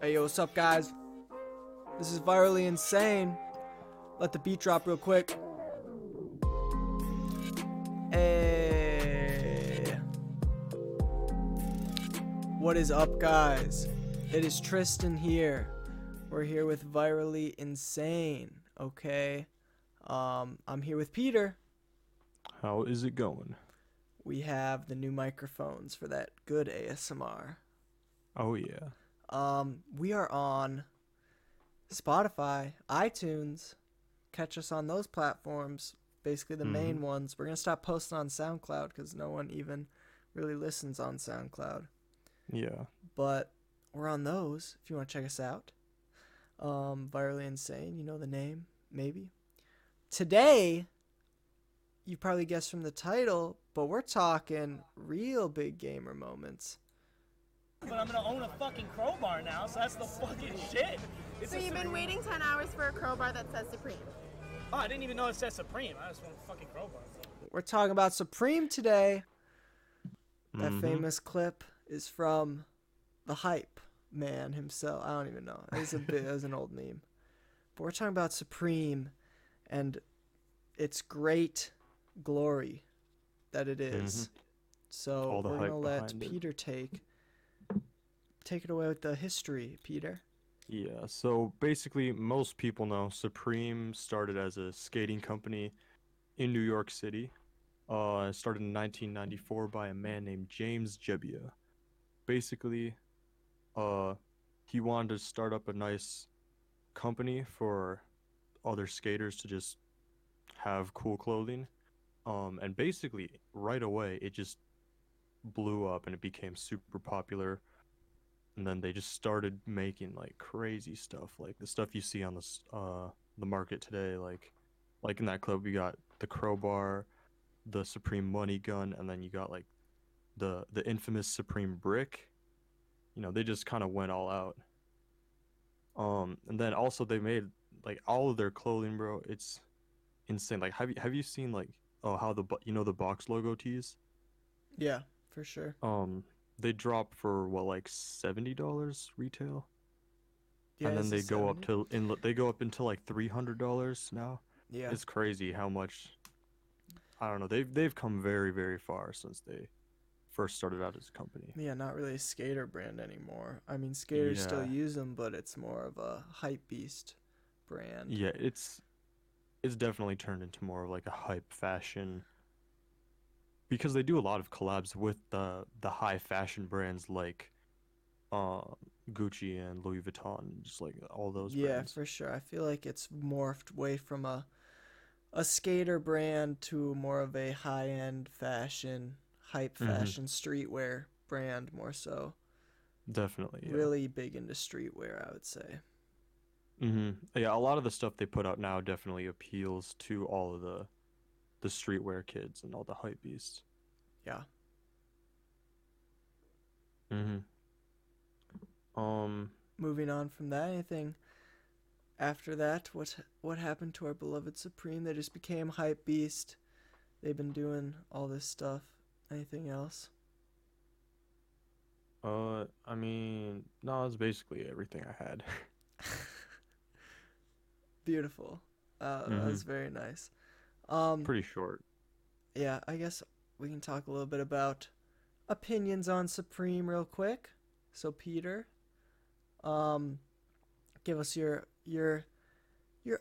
Hey, yo, what's up, guys? This is virally insane. Let the beat drop real quick. Hey. What is up, guys? It is Tristan here. We're here with virally insane. Okay. Um, I'm here with Peter. How is it going? We have the new microphones for that good ASMR. Oh yeah. Um, we are on Spotify, iTunes. Catch us on those platforms. Basically, the main ones. We're gonna stop posting on SoundCloud because no one even really listens on SoundCloud. Yeah. But we're on those if you want to check us out. Um, virally insane. You know the name, maybe. Today, you probably guessed from the title, but we're talking real big gamer moments. But I'm gonna own a fucking crowbar now, so that's the fucking shit. It's So you've been waiting 10 hours for a crowbar that says Supreme. Oh, I didn't even know it said Supreme. I just want a fucking crowbar. We're talking about Supreme today. That Mhm. famous clip is from the hype man himself. I don't even know. It's a bit as an old meme. But we're talking about Supreme and its great glory that it is. So All the we're gonna let behind it. Peter take take it away with the history, Peter. Yeah. So basically, most people know Supreme started as a skating company in New York City. Uh, started in 1994 by a man named James Jebbia. Basically, uh, he wanted to start up a nice company for other skaters to just have cool clothing. Um, and basically, right away, it just blew up and it became super popular and then they just started making like crazy stuff like the stuff you see on the uh the market today like like in that club you got the crowbar the supreme money gun and then you got like the the infamous supreme brick. You know they just kind of went all out. Um and then also they made like all of their clothing bro it's insane. Like have you have you seen like oh how the you know the box logo tees? Yeah, for sure. um they drop for what like seventy dollars retail, Yeah, and then they go up to in they go up into like three hundred dollars now. Yeah. It's crazy how much. I don't know. They've they've come very very far since they first started out as a company. Yeah, not really a skater brand anymore. I mean, skaters still use them, but it's more of a hype beast brand. Yeah, it's it's definitely turned into more of like a hype fashion. Because they do a lot of collabs with the the high fashion brands like, uh, Gucci and Louis Vuitton, just like all those Yeah, brands. for sure. I feel like it's morphed way from a a skater brand to more of a high-end fashion, hype Mhm. fashion streetwear brand more so. Definitely. Yeah. Really big into streetwear, I would say. hmm Yeah, a lot of the stuff they put out now definitely appeals to all of the the streetwear kids and all the hype beasts. Yeah. hmm Um, Moving on from that, anything after that, what what happened to our beloved Supreme? They just became hype beast. They've been doing all this stuff. Anything else? uh, I mean, no, that's basically everything I had. Beautiful. Uh, That was very nice. Um, Pretty short. yeah, I guess we can talk a little bit about opinions on Supreme real quick. So Peter, um, give us your your your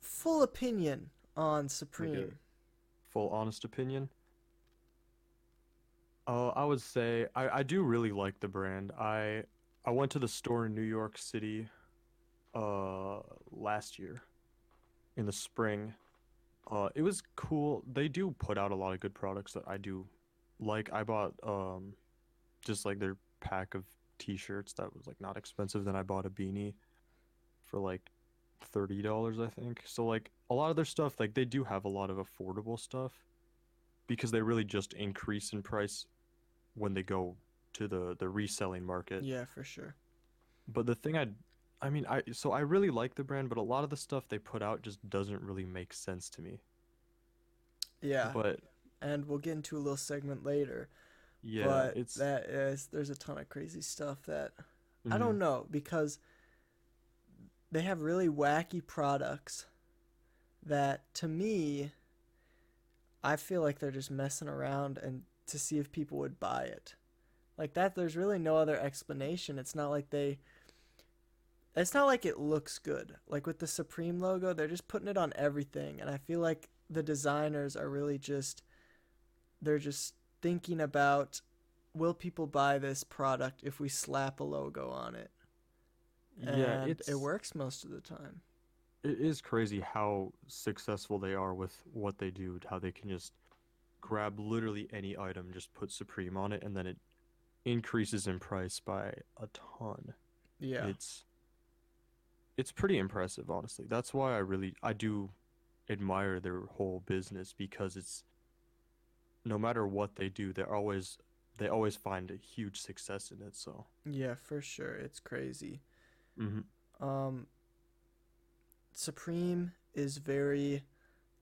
full opinion on Supreme. Full honest opinion. Uh, I would say I, I do really like the brand. I I went to the store in New York City uh last year in the spring. Uh it was cool. They do put out a lot of good products that I do like. I bought um just like their pack of t-shirts that was like not expensive. Then I bought a beanie for like $30 I think. So like a lot of their stuff like they do have a lot of affordable stuff because they really just increase in price when they go to the the reselling market. Yeah, for sure. But the thing I I mean, I so I really like the brand, but a lot of the stuff they put out just doesn't really make sense to me. Yeah, But and we'll get into a little segment later. yeah, but it's that is there's a ton of crazy stuff that I Mhm. don't know because they have really wacky products that to me I feel like they're just messing around and to see if people would buy it. Like that there's really no other explanation. It's not like they it's not like it looks good. Like with the Supreme logo, they're just putting it on everything and I feel like the designers are really just they're just thinking about will people buy this product if we slap a logo on it? Yeah, And it's it works most of the time. It is crazy how successful they are with what they do, how they can just grab literally any item, just put Supreme on it, and then it increases in price by a ton. Yeah. It's it's pretty impressive, honestly. That's why I really I do admire their whole business because it's no matter what they do, they're always they always find a huge success in it. So, yeah, for sure. It's crazy. hmm Um Supreme is very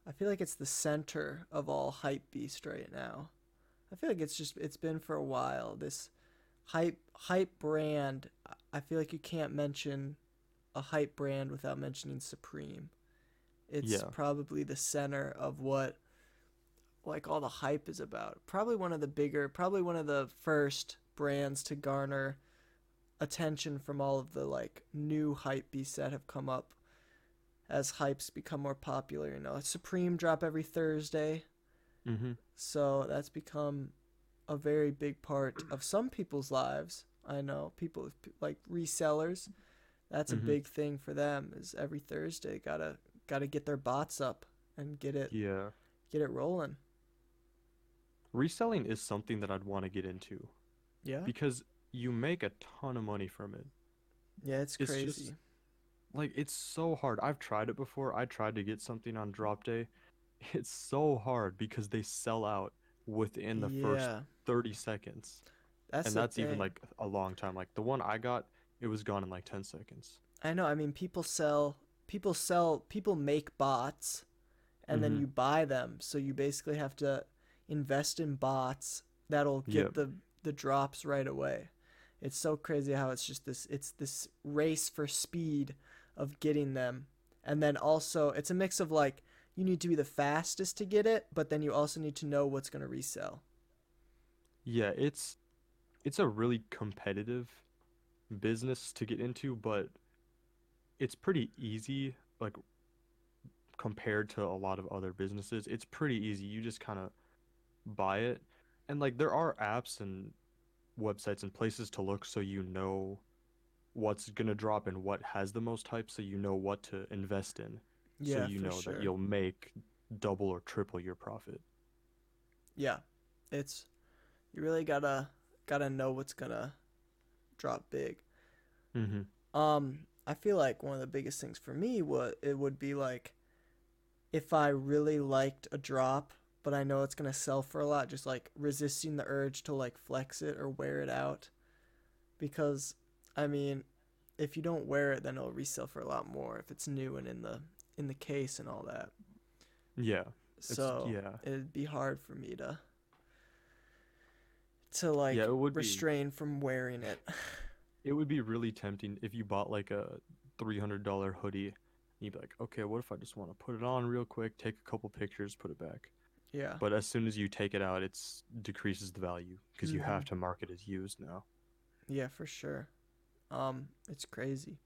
I feel like it's the center of all hype beast right now. I feel like it's just it's been for a while. This hype hype brand, I feel like you can't mention a hype brand without mentioning Supreme. It's Yeah. probably the center of what like all the hype is about. Probably one of the bigger, probably one of the first brands to garner attention from all of the like new hype beasts that have come up as hypes become more popular. You know, Supreme drop every Thursday, hmm so that's become a very big part of some people's lives. I know people like resellers. That's a Mhm. big thing for them. Is every Thursday gotta gotta get their bots up and get it Yeah. get it rolling. Reselling is something that I'd want to get into Yeah, because you make a ton of money from it. yeah, it's it's crazy. just- Like it's so hard. I've tried it before. I tried to get something on drop day. It's so hard because they sell out within the first 30 seconds. that's and that's even like a long time. Like the one I got, it was gone in like 10 seconds. I know. I mean, people sell, people sell, people make bots, and then Mhm. you buy them. So you basically have to invest in bots that'll get Yep. the the drops right away. It's so crazy how it's just this. It's this race for speed of getting them, and then also it's a mix of like you need to be the fastest to get it, but then you also need to know what's gonna resell. Yeah, it's it's a really competitive business to get into, but it's pretty easy like compared to a lot of other businesses. It's pretty easy. You just kind of buy it. And like there are apps and websites and places to look so you know what's going to drop and what has the most hype so you know what to invest in. Yeah, so you know sure. that you'll make double or triple your profit. Yeah, it's you really gotta gotta know what's gonna drop big. Mhm. Um, I feel like one of the biggest things for me would it would be like if I really liked a drop, but I know it's gonna sell for a lot, just like resisting the urge to like flex it or wear it out, because I mean, if you don't wear it, then it'll resell for a lot more if it's new and in the in the case and all that. Yeah. So yeah. it'd be hard for me to to like Yeah, it would be. restrain from wearing it. It would be really tempting if you bought like a $300 hoodie. You'd be like, okay, what if I just want to put it on real quick, take a couple pictures, put it back? yeah. But as soon as you take it out, it's decreases the value because you have to mark it as used now. Yeah, for sure. Um, it's crazy.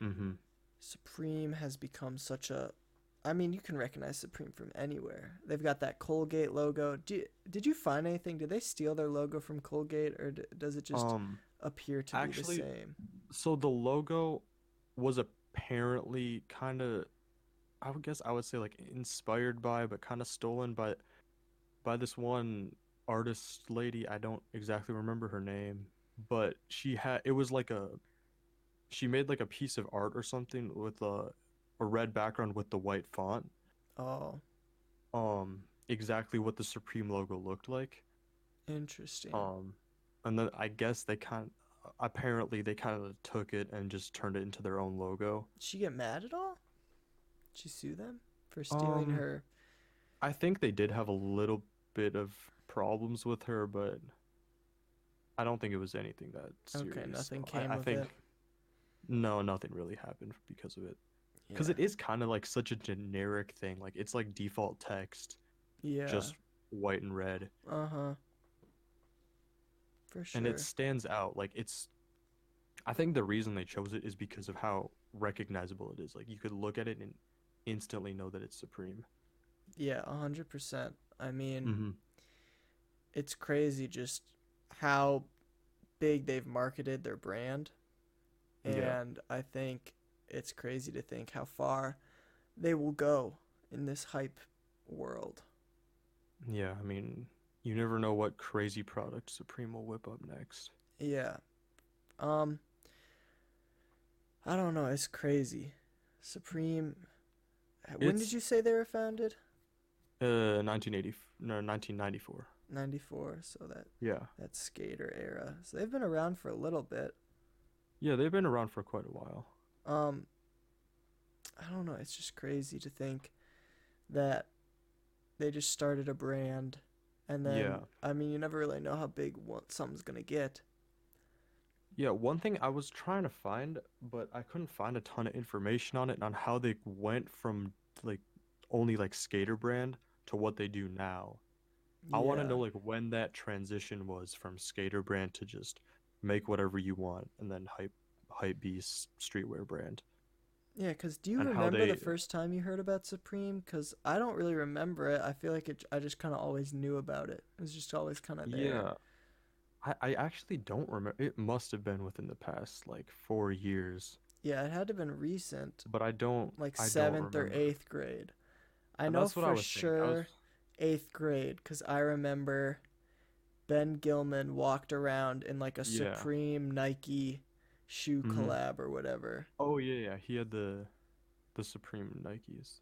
Mm-hmm. Supreme has become such a. I mean, you can recognize Supreme from anywhere. They've got that Colgate logo. Do did you find anything? Did they steal their logo from Colgate, or d- does it just Um, appear to actually- be the same? so the logo was apparently kind of, I would guess I would say like inspired by, but kind of stolen by, by this one artist lady. I don't exactly remember her name, but she had it was like a, she made like a piece of art or something with a, a red background with the white font. Oh, Um, exactly what the Supreme logo looked like. interesting. Um, and then I guess they kind apparently they kind of took it and just turned it into their own logo. Did she get mad at all? Did she sue them for stealing Um, her? I think they did have a little bit of problems with her, but I don't think it was anything that serious. Okay, nothing I- came I, of think it. no, nothing really happened because of it. Because Yeah. it is kind of like such a generic thing. Like it's like default text, yeah. just white and red, uh huh. For sure. and it stands out. Like it's. I think the reason they chose it is because of how recognizable it is. Like you could look at it and instantly know that it's Supreme. yeah, a hundred percent. I mean, Mm-hmm. it's crazy just how big they've marketed their brand. Yeah. And I think it's crazy to think how far they will go in this hype world. Yeah, I mean, you never know what crazy product Supreme will whip up next. Yeah. Um I don't know, it's crazy. Supreme When did you say they were founded? Uh, 1980, no, 1994. 94, so that Yeah. that skater era. So they've been around for a little bit. Yeah, they've been around for quite a while. Um I don't know, it's just crazy to think that they just started a brand and then Yeah. I mean, you never really know how big one, something's going to get. Yeah, one thing I was trying to find, but I couldn't find a ton of information on it and on how they went from like only like skater brand to what they do now. I want to know like when that transition was from skater brand to just make whatever you want and then hype hype beast streetwear brand. Yeah, because do you and remember the first time you heard about Supreme? Because I don't really remember it. I feel like it, I just kind of always knew about it. It was just always kind of there. Yeah. I, I actually don't remember. It must have been within the past like four years, Yeah, it had to have been recent, but I don't like I don't seventh or eighth grade. I And know that's what I for was thinking. I sure was- eighth grade because I remember Ben Gilman walked around in like a Yeah. Supreme Nike shoe Mhm. collab or whatever. Oh yeah, yeah. He had the the Supreme Nikes.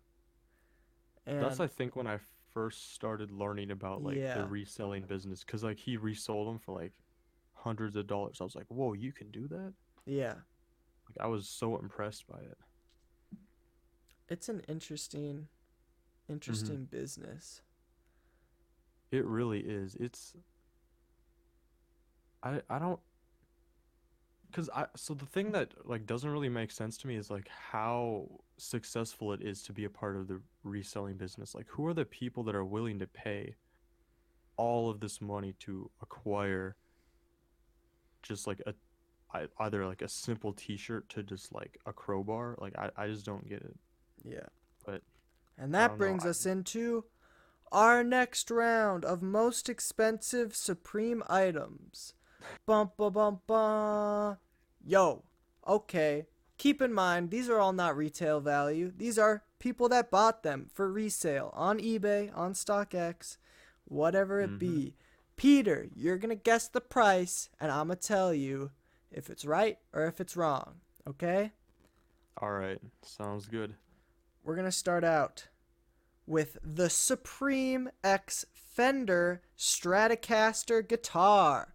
And That's I think when I first started learning about like Yeah. the reselling business, cause like he resold them for like hundreds of dollars. I was like, whoa, you can do that? yeah, Like I was so impressed by it. it's an interesting, Mm-hmm. interesting business. It really is. It's I I don't cuz I so the thing that like doesn't really make sense to me is like how successful it is to be a part of the reselling business. Like who are the people that are willing to pay all of this money to acquire just like a I, either like a simple t-shirt to just like a crowbar? Like I I just don't get it. Yeah. But And that don't know, brings I- us into our next round of most expensive Supreme items. Bum ba bum ba. Yo, okay. Keep in mind, these are all not retail value. These are people that bought them for resale on eBay, on StockX, whatever it be. Mm-hmm. Peter, you're going to guess the price, and I'm going to tell you if it's right or if it's wrong. Okay? all right, sounds good. we're gonna start out with the Supreme X Fender Stratocaster guitar.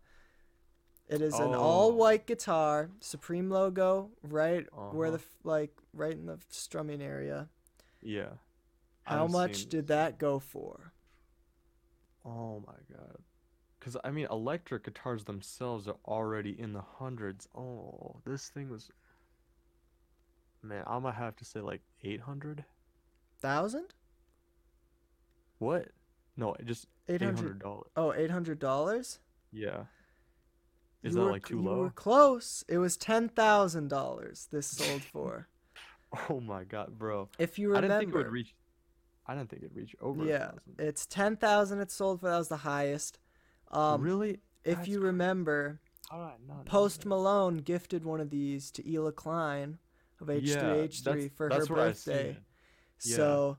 It is an Oh. all-white guitar, Supreme logo, right where the Uh-huh. like right in the strumming area. Yeah. How much did that go for? Oh my god. Because, I mean, electric guitars themselves are already in the hundreds. Oh, this thing was. Man, I'm gonna have to say like 800? Thousand? What? No, just Eight hundred. $800. Oh, eight hundred dollars. Yeah. Is You that were like too You were low? close. It was ten thousand dollars. This sold for. Oh my god, bro. if you remember, I didn't think it would reach. I didn't think it'd reach over Yeah, thousand. it's ten thousand. It sold for. That was the highest. Um, really? if That's you crazy. remember, How did I not know Post? Malone gifted one of these to Hila Klein of H3H3 Yeah, that's- for that's her where I seen birthday. Yeah. So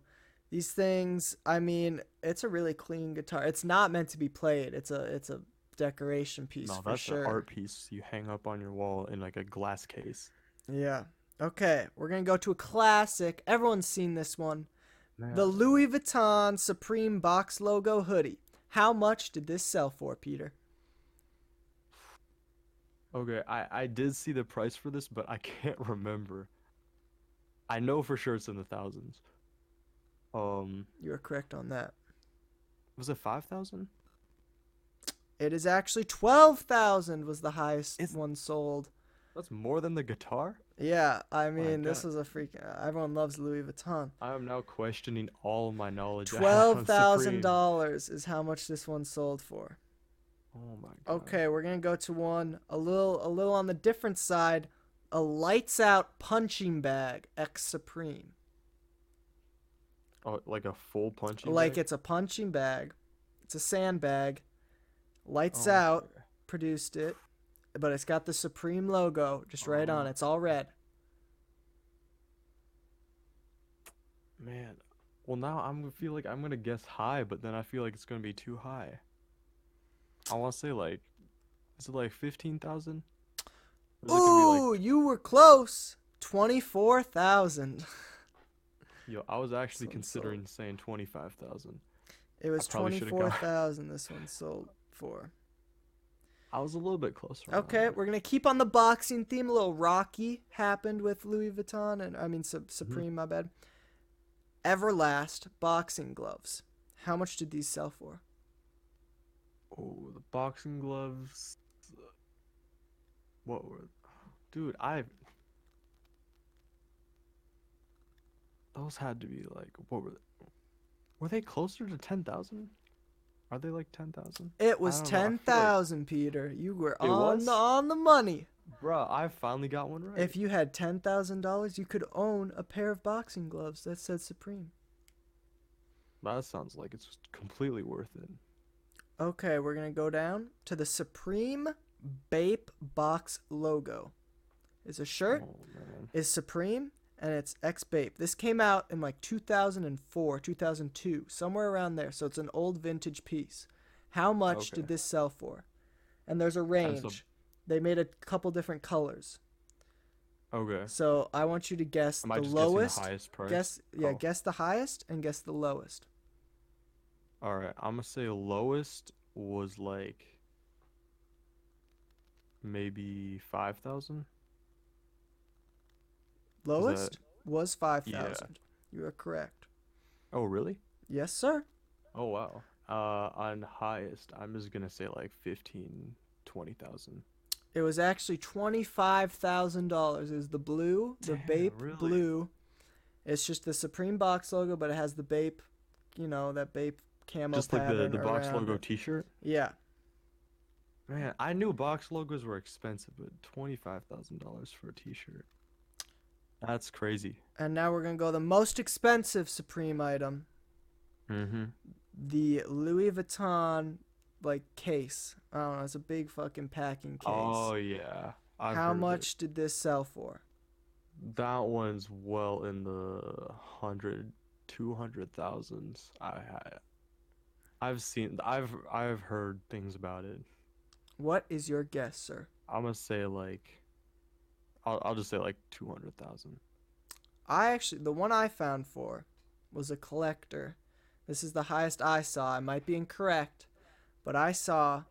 these things, I mean, it's a really clean guitar. It's not meant to be played. It's a it's a decoration piece No, that's sure. an art piece you hang up on your wall in like a glass case. Yeah. Okay, we're gonna go to a classic. Everyone's seen this one. Man. The Louis Vuitton Supreme box logo hoodie. How much did this sell for, Peter? Okay, I I did see the price for this, but I can't remember. I know for sure it's in the thousands. Um, You were correct on that. was it 5,000? It is actually 12,000 was the highest It's- one sold. That's more than the guitar. Yeah, I mean, this is a freaking. Everyone loves Louis Vuitton. I am now questioning all my knowledge. Twelve thousand dollars is how much this one sold for. Oh my god. Okay, we're gonna go to one a little, a little on the different side. A lights out punching bag X Supreme. Oh, like a full punching. Bag. Like bag? it's a punching bag. It's a sandbag. Lights Oh, out produced it, but it's got the Supreme logo just oh right on. Oh. it. It's all red. Man, well now I'm gonna feel like I'm gonna guess high, but then I feel like it's gonna be too high. I want to say like, is it like fifteen thousand? Ooh, you were close. Twenty-four thousand. Yo, I was actually one sold. considering saying twenty-five thousand. It was should've twenty-four thousand. This one sold for. I was a little bit closer. Okay, we're gonna keep on the boxing theme. A little Rocky happened with Louis Vuitton, and I mean Mm-hmm. Supreme. My bad. Everlast boxing gloves. How much did these sell for? Oh, the boxing gloves. What were, dude? I. Those had to be like what were? They? Were they closer to ten thousand? Are they like ten thousand? It was don't know, I feel ten thousand, Peter. You were It on was? the on the money. Bruh, I finally got one right. If you had ten thousand dollars, you could own a pair of boxing gloves that said Supreme. that sounds like it's completely worth it. Okay, we're gonna go down to the Supreme Bape box logo. Is a shirt Oh is Supreme and it's X Bape. This came out in like 2004, 2002, somewhere around there. So it's an old vintage piece. How much did this sell for? And there's a range. so- They made a couple different colors. Okay. So I want you to guess Am I the just lowest. the highest price? Guess yeah, Oh. guess the highest and guess the lowest. All right, I'm gonna say lowest was like maybe five thousand. Lowest was 5,000. You are correct. Oh really? Yes, sir. Oh wow. Uh, on highest, I'm just gonna say like fifteen, twenty thousand. It was actually twenty-five thousand dollars. Is the blue, the Damn, Bape really? blue? It's just the Supreme box logo, but it has the Bape, you know, that Bape camo Just like the the box around logo it. T-shirt. Yeah, Man, I knew box logos were expensive, but twenty-five thousand dollars for a T-shirt. That's crazy. and now we're gonna go the most expensive Supreme item, Mm-hmm. the Louis Vuitton like case. I don't know. It's a big fucking packing case. Oh yeah. I've How heard of it. much did this sell for? That one's well in the hundred, two hundred thousands. I had. I've seen. I've I've heard things about it. What is your guess, sir? I'm gonna say like. I'll I'll just say like two hundred thousand. I actually the one I found for was a collector. This is the highest I saw. I might be incorrect, but I saw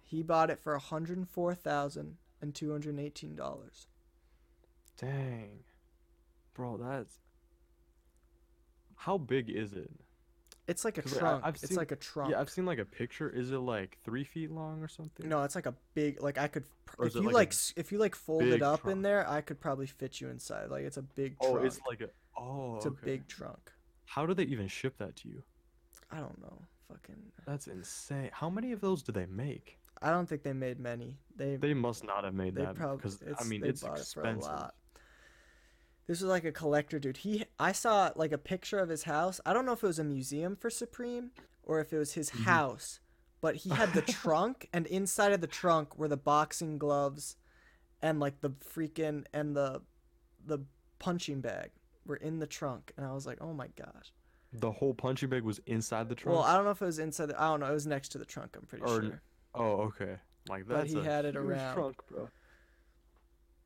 he bought it for hundred and four thousand and two hundred and eighteen dollars. Dang, bro, that's. How big is it? It's like a I- trunk. I've it's seen- like a trunk. Yeah, I've seen like a picture. Is it like three feet long or something? no, it's like a big like I could Or if you like like, if you like fold it up in there, I could probably fit you inside. Like it's a big oh, trunk. Oh, trunk. it's like a. Oh, it's okay. a big trunk. How do they even ship that to you? I don't know. Fucking uh That's insane. How many of those do they make? I don't think they made many. They They must not have made They that probably because I mean it's bought it for expensive. a lot. This was like a collector dude. He I saw like a picture of his house. I don't know if it was a museum for Supreme or if it was his Mm-hmm. house, but he had the trunk and inside of the trunk were the boxing gloves and like the freaking and the the punching bag were in the trunk and I was like, "Oh my gosh." The whole punching bag was inside the trunk. Well, I don't know if it was inside the I don't know, it was next to the trunk, I'm pretty Or- sure. oh, okay. Like But he a had it around. trunk, bro.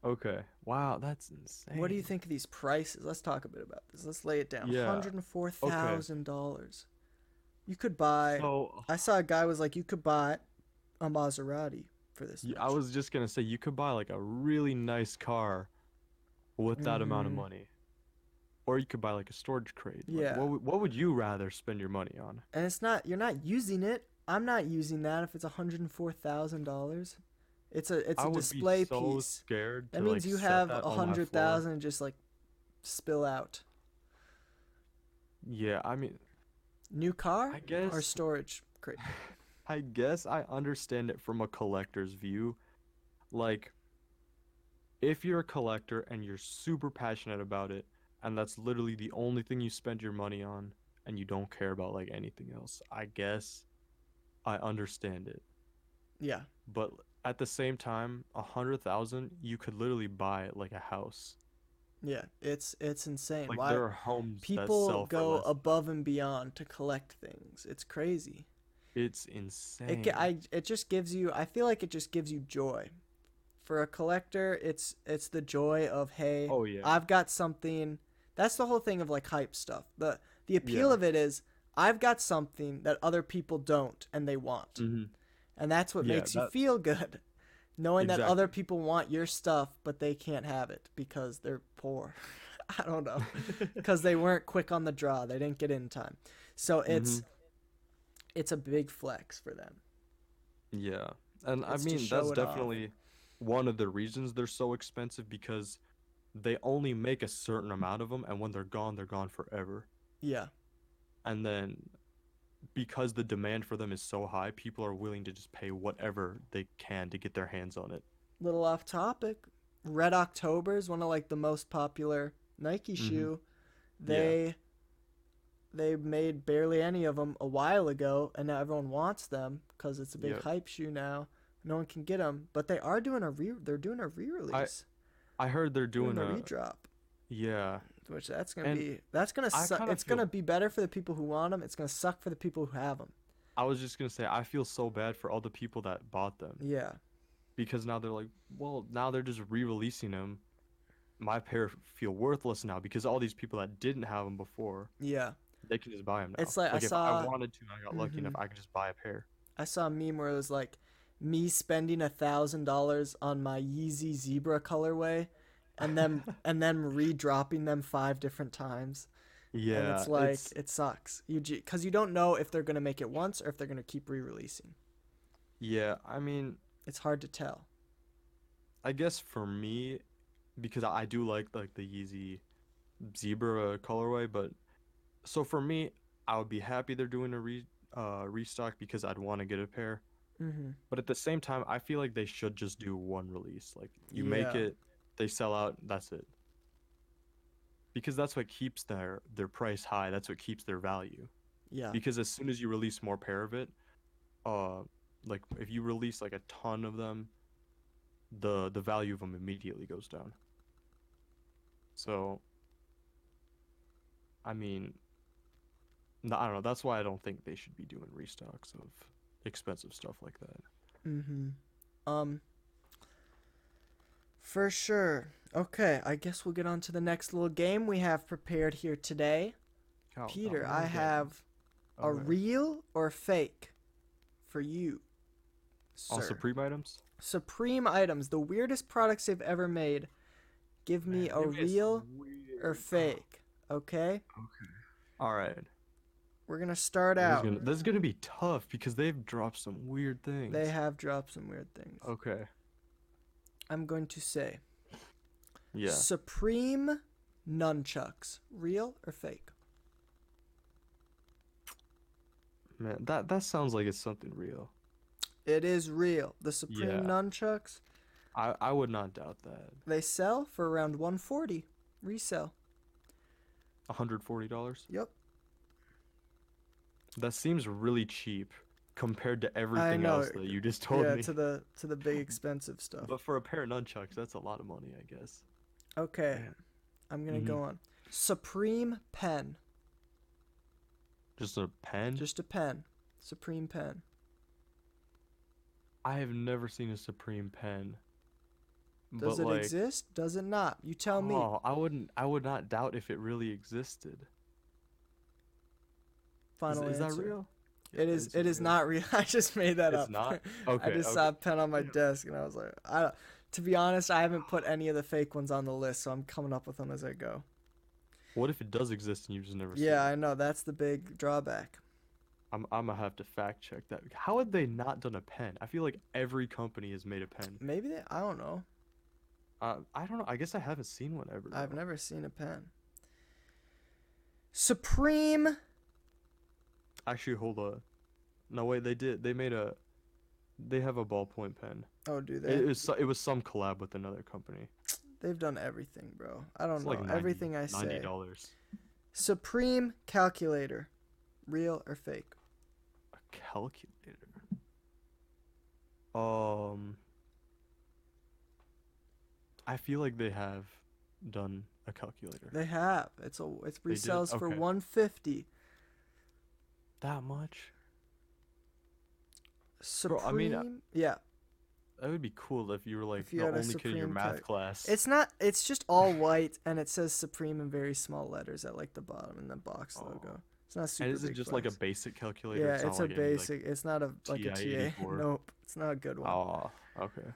Okay. Wow, that's insane. What do you think of these prices? Let's talk a bit about this. Let's lay it down. Yeah. Hundred and four thousand dollars. You could buy. So I saw a guy was like, you could buy a Maserati for this. y- I much." was just gonna say you could buy like a really nice car with that amount of Mhm. money, or you could buy like a storage crate. Like, Yeah. what would, what would you rather spend your money on? and it's not. You're not using it. I'm not using that if it's hundred and four thousand dollars. It's a it's I a display be so piece. scared. That means like, you have a hundred thousand just like spill out. Yeah, I mean, New car I guess, or storage crate. I guess I understand it from a collector's view. Like, if you're a collector and you're super passionate about it, and that's literally the only thing you spend your money on, and you don't care about like anything else, I guess I understand it. Yeah, But at the same time, a hundred thousand, you could literally buy like a house. yeah, it's it's insane. Like Why there are homes that people go above and beyond to collect things? It's crazy. It's insane. It I it just gives you. I feel like it just gives you joy. For a collector, it's it's the joy of hey, Oh yeah. I've got something. That's the whole thing of like hype stuff. The the appeal Yeah. of it is I've got something that other people don't and they want. hmm And that's what Yeah, makes you feel good. Knowing that other people want your stuff but they can't have it because they're poor. I don't know. Cuz they weren't quick on the draw. They didn't get in time. So it's Mm-hmm. it's a big flex for them. Yeah. And I It's to mean that's it off. definitely one of the reasons they're so expensive because they only make a certain amount of them and when they're gone they're gone forever. Yeah. And then because the demand for them is so high, people are willing to just pay whatever they can to get their hands on it. Little off topic. Red October is one of like the most popular Nike Mhm. shoe. Yeah. They they made barely any of them a while ago and now everyone wants them because it's a big Yep. hype shoe now. No one can get them, but they are doing a re they're doing a re-release. I heard they're doing, doing a a redrop, yeah. Which that's to and be that's going to I suck. kinda It's going to be better for the people who want them. It's to suck for the people who have them. I was just gonna say I feel so bad for all the people that bought them Yeah. because now they're like, well, now they're just re-releasing them. My pair feel worthless now because all these people that didn't have them before, Yeah. they can just buy them now. It's like I if I wanted to, I got lucky enough, Mhm. I could just buy a pair. I saw a meme where it was like me spending a thousand dollars on my Yeezy zebra colorway, and then and then re-dropping them five different times. Yeah, and it's like it's- it sucks. You because you don't know if they're gonna make it once or if they're gonna keep re-releasing. yeah. I mean, It's hard to tell. I guess for me, because I do like like the Yeezy zebra colorway, but so for me, I would be happy they're doing a re uh restock because I'd want to get a pair. Mm-hmm. But at the same time, I feel like they should just do one release. Like you make it, they sell out, that's it. Because that's what keeps their their price high. That's what keeps their value. Yeah. Because as soon as you release more pair of it, uh, like if you release like a ton of them, the the value of them immediately goes down. So, I mean, I don't know. That's why I don't think they should be doing restocks of expensive stuff like that. Mm-hmm. Um. For sure. Okay, I guess we'll get on to the next little game we have prepared here today. Oh, Peter, oh, I have a real or fake for you. Sir. Supreme items. Supreme items, the weirdest products they've ever made. Give me a real weird. or fake. Okay? Okay. All right. We're gonna start out. gonna, this is gonna be tough because they've dropped some weird things. They have dropped some weird things. Okay. I'm going to say Yeah. Supreme nunchucks. Real or fake? Man, that that sounds like it's something real. It is real. The Supreme Yeah. nunchucks, I I would not doubt that. they sell for around 140 resell. hundred forty dollars. Yep. That seems really cheap compared to everything know, else that you just told yeah, me. Yeah, to the to the big expensive stuff. But for a pair of nunchucks, that's a lot of money, I guess. Okay. Man. I'm going to Mhm. go on. Supreme pen. Just a pen. Just a pen. Supreme pen. I have never seen a Supreme pen. Does but it like, exist? Does it not? You tell me. Oh, I wouldn't. I would not doubt if it really existed. Is, Final is that real? It is. It is not real. I just made that It's up. It's not? Okay. I just okay. saw a pen on my desk and I was like, I. To be honest, I haven't put any of the fake ones on the list, so I'm coming up with them as I go. What if it does exist and you just never? Yeah? I know. That's the big drawback. I'm I'm gonna have to fact check that. How had they not done a pen? I feel like every company has made a pen. Maybe they, I don't know. Uh, I don't know. I guess I haven't seen one ever. I've never seen a pen. Supreme. Actually, hold on. No, wait. They did. They made a. They have a ballpoint pen. Oh, do they? It was it was some collab with another company. They've done everything, bro. I don't It's know like 90, everything I say. Ninety dollars. Supreme calculator, real or fake? A calculator. Um. I feel like they have done a calculator. They have. It's a it resells for Okay. 150. That much? Supreme. Bro, I mean, uh, yeah. That would be cool if you were like you the only kid in your math calc- class. It's not. It's just all white, and it says Supreme in very small letters at like the bottom in the box Oh. logo. It's not super. and is it big just like a basic calculator? Yeah, not it's a like any, like- basic. it's not a like a TA. TI-84? Nope, it's not a good one. Oh, okay.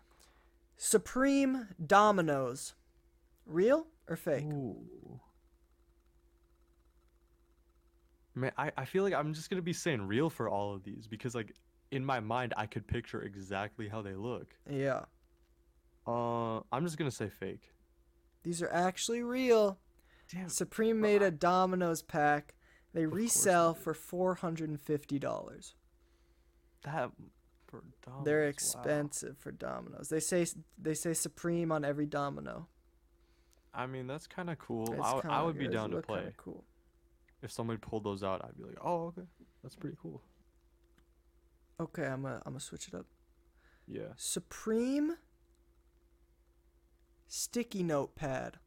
Supreme Dominoes, real or fake? Ooh. Man, I, I feel like I'm just gonna be saying real for all of these because like in my mind I could picture exactly how they look. Yeah, Uh, I'm just gonna say fake. these are actually real. Damn. Supreme bro, made a Dominoes pack. They they resell did. for four hundred and fifty dollars. That for Domino's, They're wow. expensive for Dominoes. They say they say Supreme on every Domino. I mean that's kind of cool. I, I, w- I kinda- would be down to play. Cool. If somebody pulled those out, I'd be like, oh okay, that's pretty cool. Okay, I'm gonna I'm gonna switch it up. Yeah. Supreme sticky notepad.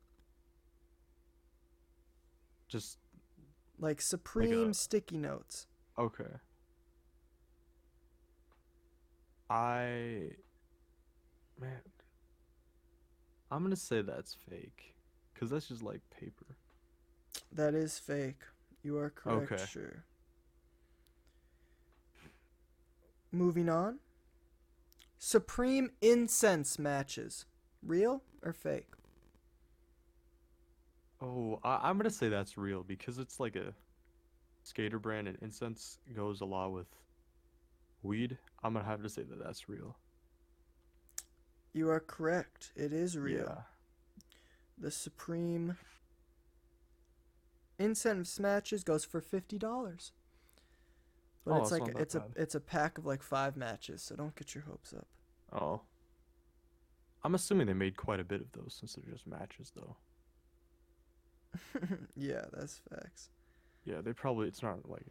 Just Like Supreme a- sticky notes. okay. I man, I'm gonna say that's fake, cause that's just like paper. That is fake. You are correct, Okay. sure. Moving on. Supreme incense matches. Real or fake? Oh, I, I'm gonna say that's real because it's like a skater brand, and incense goes a lot with weed. I'm gonna have to say that that's real. You are correct. It is real. Yeah. The Supreme incense matches goes for fifty dollars. But Oh, it's like it's a bad. it's a pack of like five matches, so don't get your hopes up. Oh. I'm assuming they made quite a bit of those since they're just matches, though. yeah, that's facts. Yeah, they probably it's not like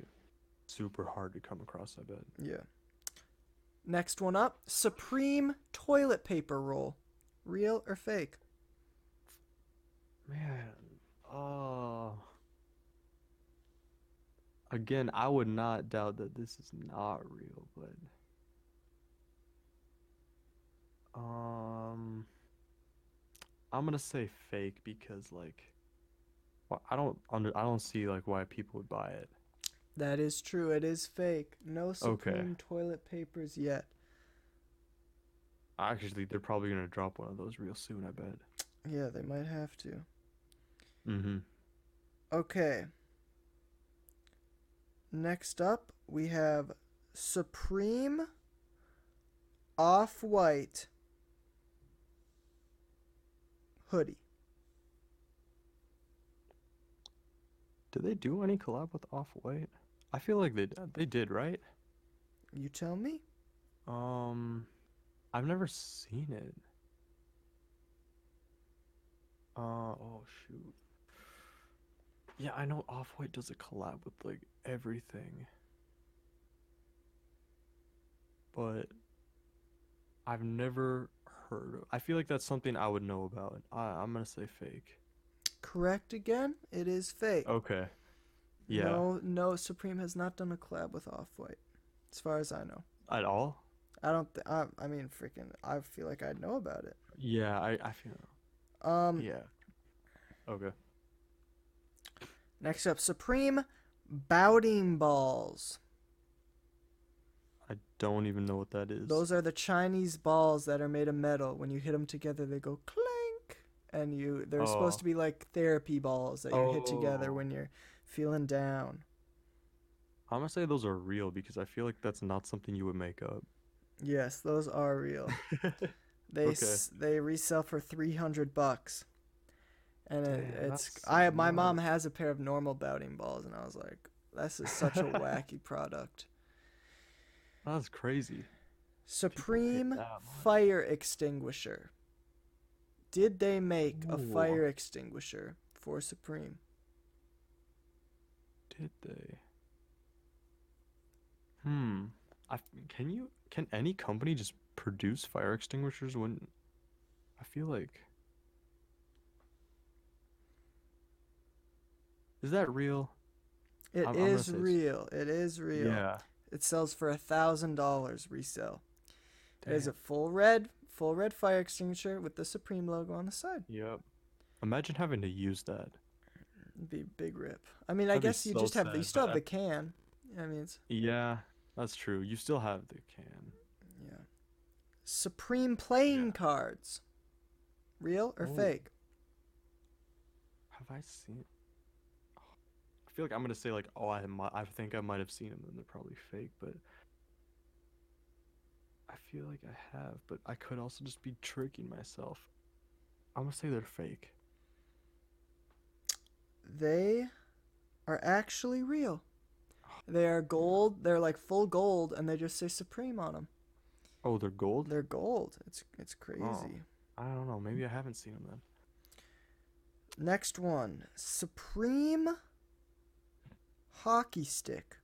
super hard to come across. I bet. Yeah. Next one up, Supreme toilet paper roll. Real or fake? Man, uh Again, I would not doubt that this is not real, but um I'm gonna say fake because like I don't under I don't see like why people would buy it. That is true. It is fake. No Supreme toilet papers yet. Actually, they're probably gonna drop one of those real soon, I bet. Yeah, they might have to. Mm-hmm. Okay. Next up, we have Supreme Off White hoodie. Did they do any collab with Off White? I feel like they they did, right? You tell me? Um, I've never seen it. Uh oh shoot. Yeah, I know Off White does a collab with like everything. But I've never heard of. I feel like that's something I would know about. I I'm gonna say fake. Correct again? It is fake. Okay. Yeah. No, no, Supreme has not done a collab with Off White, as far as I know. At all? I don't. Th- I, I mean, freaking. I feel like I'd know about it. Yeah, I I feel. Um. Yeah. Okay. Next up, Supreme Baoding balls. I don't even know what that is. Those are the Chinese balls that are made of metal. When you hit them together, they go clank, and you. They're supposed Oh. to be like therapy balls that you hit together Oh. when you're feeling down. I'm gonna say those are real because I feel like that's not something you would make up. Yes, those are real. They Okay. s- they resell for 300 bucks. And it, Damn, it's I my nuts. mom has a pair of normal Baoding balls and I was like, this is such a wacky product. That's crazy. Supreme that fire extinguisher. Did they make a fire extinguisher for Supreme? Did they? Hmm. I f- can you can any company just produce fire extinguishers when I feel like Is that real? It I'm- I'm gonna is say s- real. It is real. Yeah. It sells for a thousand dollars resale. It is a full red, full red fire extinguisher with the Supreme logo on the side. Yep. Imagine having to use that. It'd be a big rip. I mean, I That'd be guess you so just have the, you still have the can. I mean, it's Yeah, that's true. You still have the can. yeah. Supreme playing cards. Real or Oh. fake? Have I seen? I feel like I'm gonna say like, oh, I might, I think I might have seen them, and they're probably fake, but I feel like I have, but I could also just be tricking myself. I'm gonna say they're fake. They are actually real. They are gold. They're like full gold, and they just say Supreme on them. Oh, they're gold. They're gold. It's it's crazy. Oh, I don't know. Maybe I haven't seen them then. Next one, Supreme hockey stick.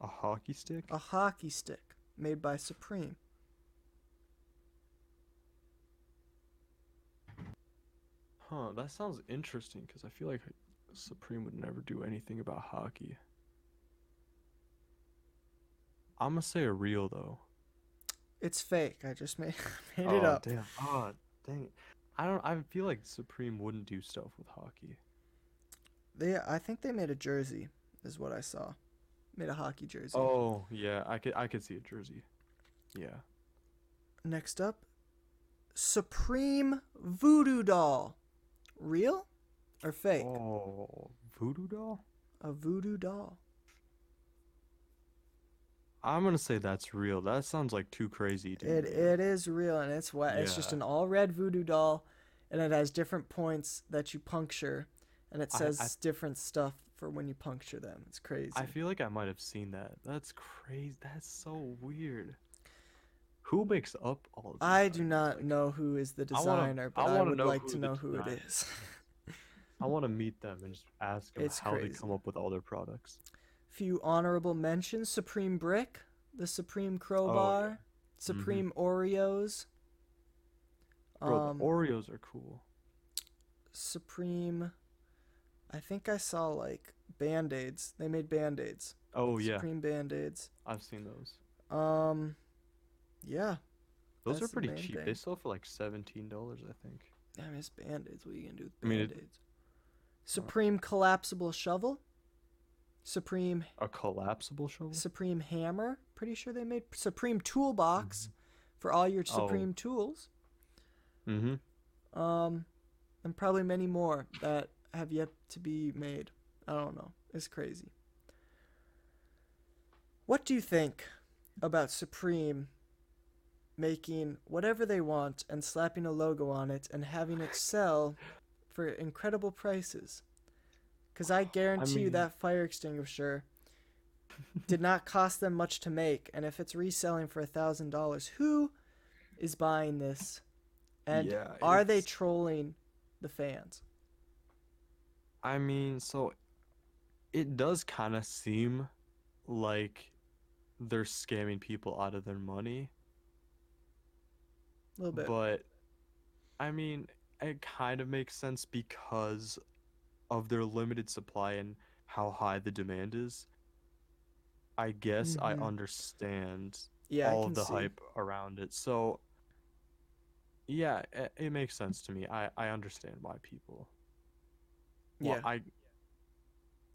A hockey stick? A hockey stick made by Supreme. Huh. That sounds interesting because I feel like Supreme would never do anything about hockey. I'm gonna say a real though. It's fake. I just made made oh, it up. damn. Oh, dang it. I don't. I feel like Supreme wouldn't do stuff with hockey. They I think they made a jersey is what I saw. Made a hockey jersey. Oh, yeah. I could. I could see a jersey. Yeah. Next up, Supreme voodoo doll. Real or fake? Oh, voodoo doll. A voodoo doll. I'm gonna say that's real. That sounds like too crazy. To It me. it is real and it's wet. It's just an all red voodoo doll, and it has different points that you puncture, and it says I- different stuff for when you puncture them. It's crazy. I feel like I might have seen that. That's crazy. That's so weird. Who makes up all of I do not Like, know who is the I wanna- designer, but I I, would like to know who it designer is. I want to meet them and just ask them It's how they come up with all their products. Few honorable mentions: Supreme Brick, the Supreme Crowbar, Supreme Oreos. Mm-hmm. Bro, um, the Oreos are cool. Supreme. I think I saw like band aids. They made band aids. Oh yeah, Supreme band aids. I've seen those. Um, yeah. Those are pretty main cheap. They sell for like seventeen dollars, I think. I miss band aids. What are you gonna do with I mean, it- band aids? Supreme collapsible shovel. Supreme A collapsible shovel. Supreme hammer. Pretty sure they made Supreme toolbox for all your Mm-hmm. Oh. Supreme tools. Mm-hmm. Um, and probably many more that have yet to be made. I don't know. It's crazy. What do you think about Supreme making whatever they want and slapping a logo on it and having it sell for incredible prices? Because I guarantee you mean- that fire extinguisher did not cost them much to make, and if it's reselling for a thousand dollars, who is buying this? And Yeah, are they trolling the fans? I mean, so it does kind of seem like they're scamming people out of their money, A little bit. but I mean, it kind of makes sense because of their limited supply and how high the demand is. I guess I Mhm. understand yeah, all can of the see. hype around it. So, yeah, it, it makes sense to me. I, I understand why people. Well, Yeah. I,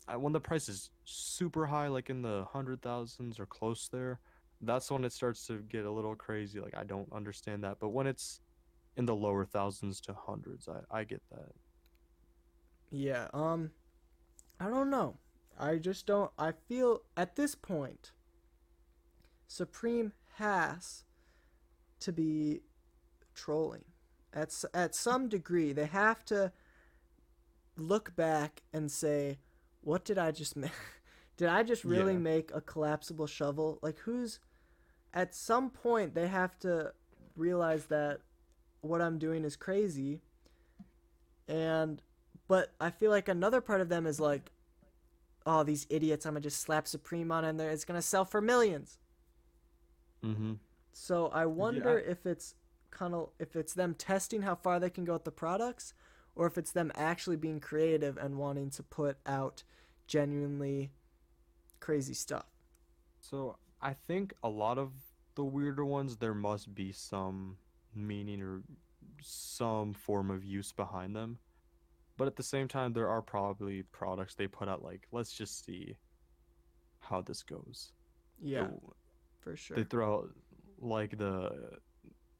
I when the price is super high, like in the hundred thousands or close there, that's when it starts to get a little crazy. Like I don't understand that. But when it's in the lower thousands to hundreds, I, I get that. Yeah, um I don't know. I just don't. I feel at this point, Supreme has to be trolling. At at some degree, they have to look back and say, "What did I just make? did I just really Yeah. make a collapsible shovel? Like who's?" At some point, they have to realize that what I'm doing is crazy. And, but I feel like another part of them is like, oh, these idiots, I'm gonna just slap Supreme on in there. It's gonna sell for millions. Mm-hmm. So I wonder if it's kind of if it's them testing how far they can go with the products, or if it's them actually being creative and wanting to put out genuinely crazy stuff. So I think a lot of the weirder ones, there must be some meaning or some form of use behind them. But at the same time, there are probably products they put out like, let's just see how this goes. Yeah, So for sure. They throw out like the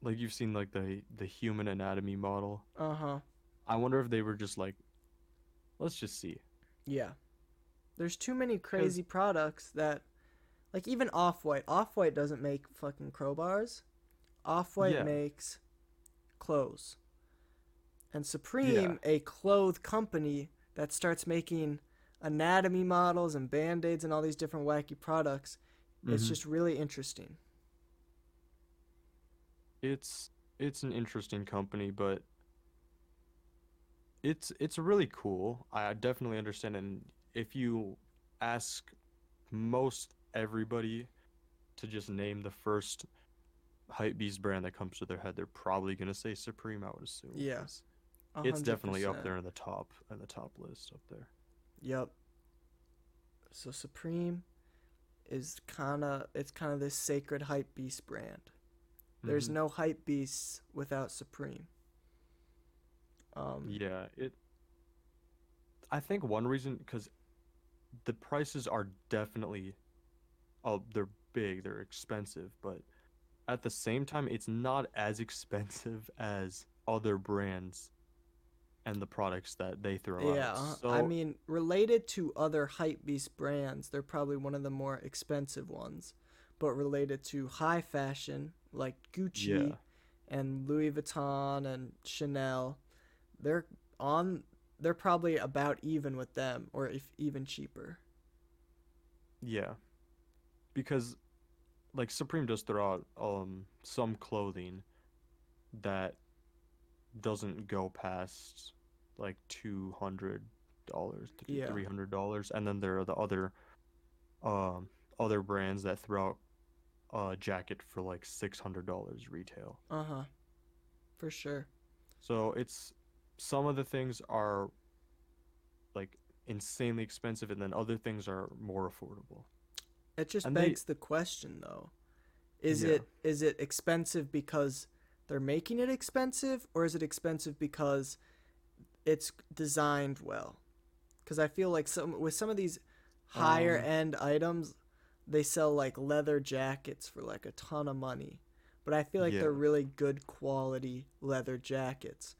like you've seen like the the human anatomy model. Uh huh. I wonder if they were just like, let's just see. Yeah. There's too many crazy products that like even Off-White. Off-White doesn't make fucking crowbars. Off-White Yeah. makes clothes. And Supreme, a clothes company that starts making anatomy models and band-aids and all these different wacky products, it's Mhm. just really interesting. it's it's an interesting company, but it's it's really cool. I definitely understand, and if you ask most everybody to just name the first hypebeast brand that comes to their head, they're probably gonna say Supreme. I would assume. Yes. A It's definitely up there in the top in the top list up there. Yep. So Supreme is kind of it's kind of this sacred hype beast brand. There's Mhm. no hype beasts without Supreme. Um, Yeah, it. I think one reason because the prices are definitely, oh, they're big, they're expensive, but at the same time, it's not as expensive as other brands and the products that they throw yeah, out. Yeah, So, I mean, related to other hype beast brands, they're probably one of the more expensive ones. But related to high fashion, like Gucci Yeah. and Louis Vuitton and Chanel, they're on. They're probably about even with them, or if even cheaper. yeah, because like Supreme does throw out um some clothing that doesn't go past like two hundred dollars to Yeah. three hundred dollars, and then there are the other um other brands that throw out a jacket for like six hundred dollars retail. Uh huh. For sure. So it's some of the things are like insanely expensive, and then other things are more affordable. It just And they- begs the question though. Is Yeah. it is it expensive because they're making it expensive or is it expensive because it's designed well? Cuz I feel like some with some of these higher Um, end items they sell like leather jackets for like a ton of money. But I feel like Yeah. they're really good quality leather jackets.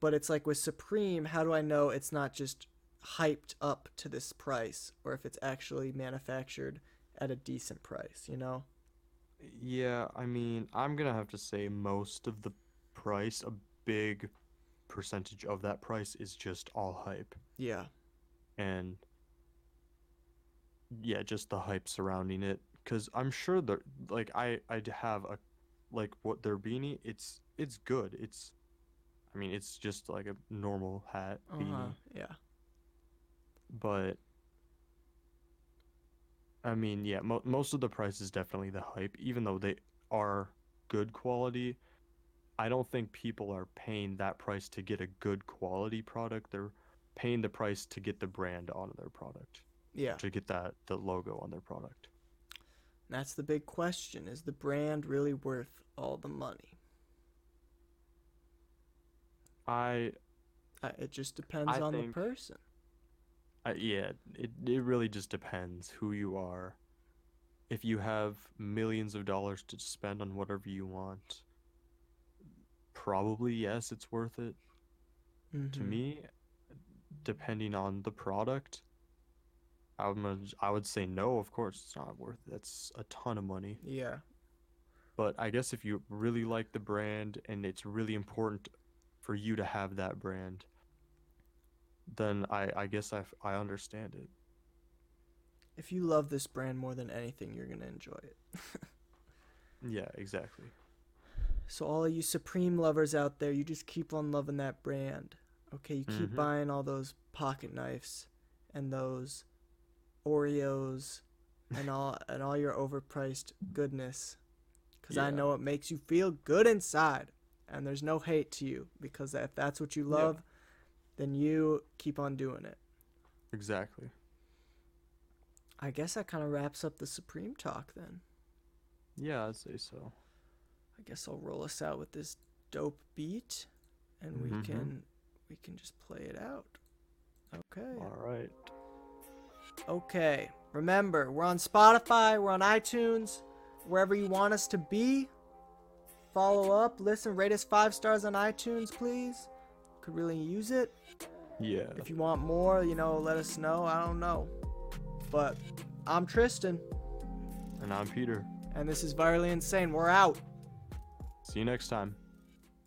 But it's like with Supreme, how do I know it's not just hyped up to this price or if it's actually manufactured at a decent price, you know? Yeah, I mean, I'm gonna have to say most of the price, a big percentage of that price is just all hype. Yeah. And yeah, just the hype surrounding it. Cause I'm sure that like I I'd have a like what their beanie, it's it's good. It's I mean, it's just like a normal hat Uh-huh. beanie, Yeah. but I mean, yeah, mo most of the price is definitely the hype, even though they are good quality. I don't think people are paying that price to get a good quality product. They're paying the price to get the brand on their product, Yeah. to get that the logo on their product. That's the big question. Is the brand really worth all the money? I, Uh, it just depends I on think- the person. I yeah, it it really just depends who you are. If you have millions of dollars to spend on whatever you want, probably yes, it's worth it. To Mhm. me, depending on the product, I would I would say no. Of course, it's not worth. It. That's a ton of money. Yeah. But I guess if you really like the brand and it's really important for you to have that brand, then I I guess I, I understand it. If you love this brand more than anything, you're gonna enjoy it. Yeah, exactly. So all of you Supreme lovers out there, you just keep on loving that brand. Okay, you keep Mhm. buying all those pocket knives and those Oreos and all and all your overpriced goodness cuz I know it makes you feel good inside. And there's no hate to you because if that's what you love, then you keep on doing it. Exactly. I guess that kind of wraps up the Supreme talk then. Yeah, I'd say so. I guess I'll roll us out with this dope beat and we Mhm. can we can just play it out. Okay. All right. Okay. Remember, we're on Spotify, we're on iTunes, wherever you want us to be. Follow up, listen, rate us 5 stars on iTunes, please. Could really use it. Yeah. If you want more, you know, let us know. I don't know. But I'm Tristan And I'm Peter. and this is Virally Insane. We're out. See you next time.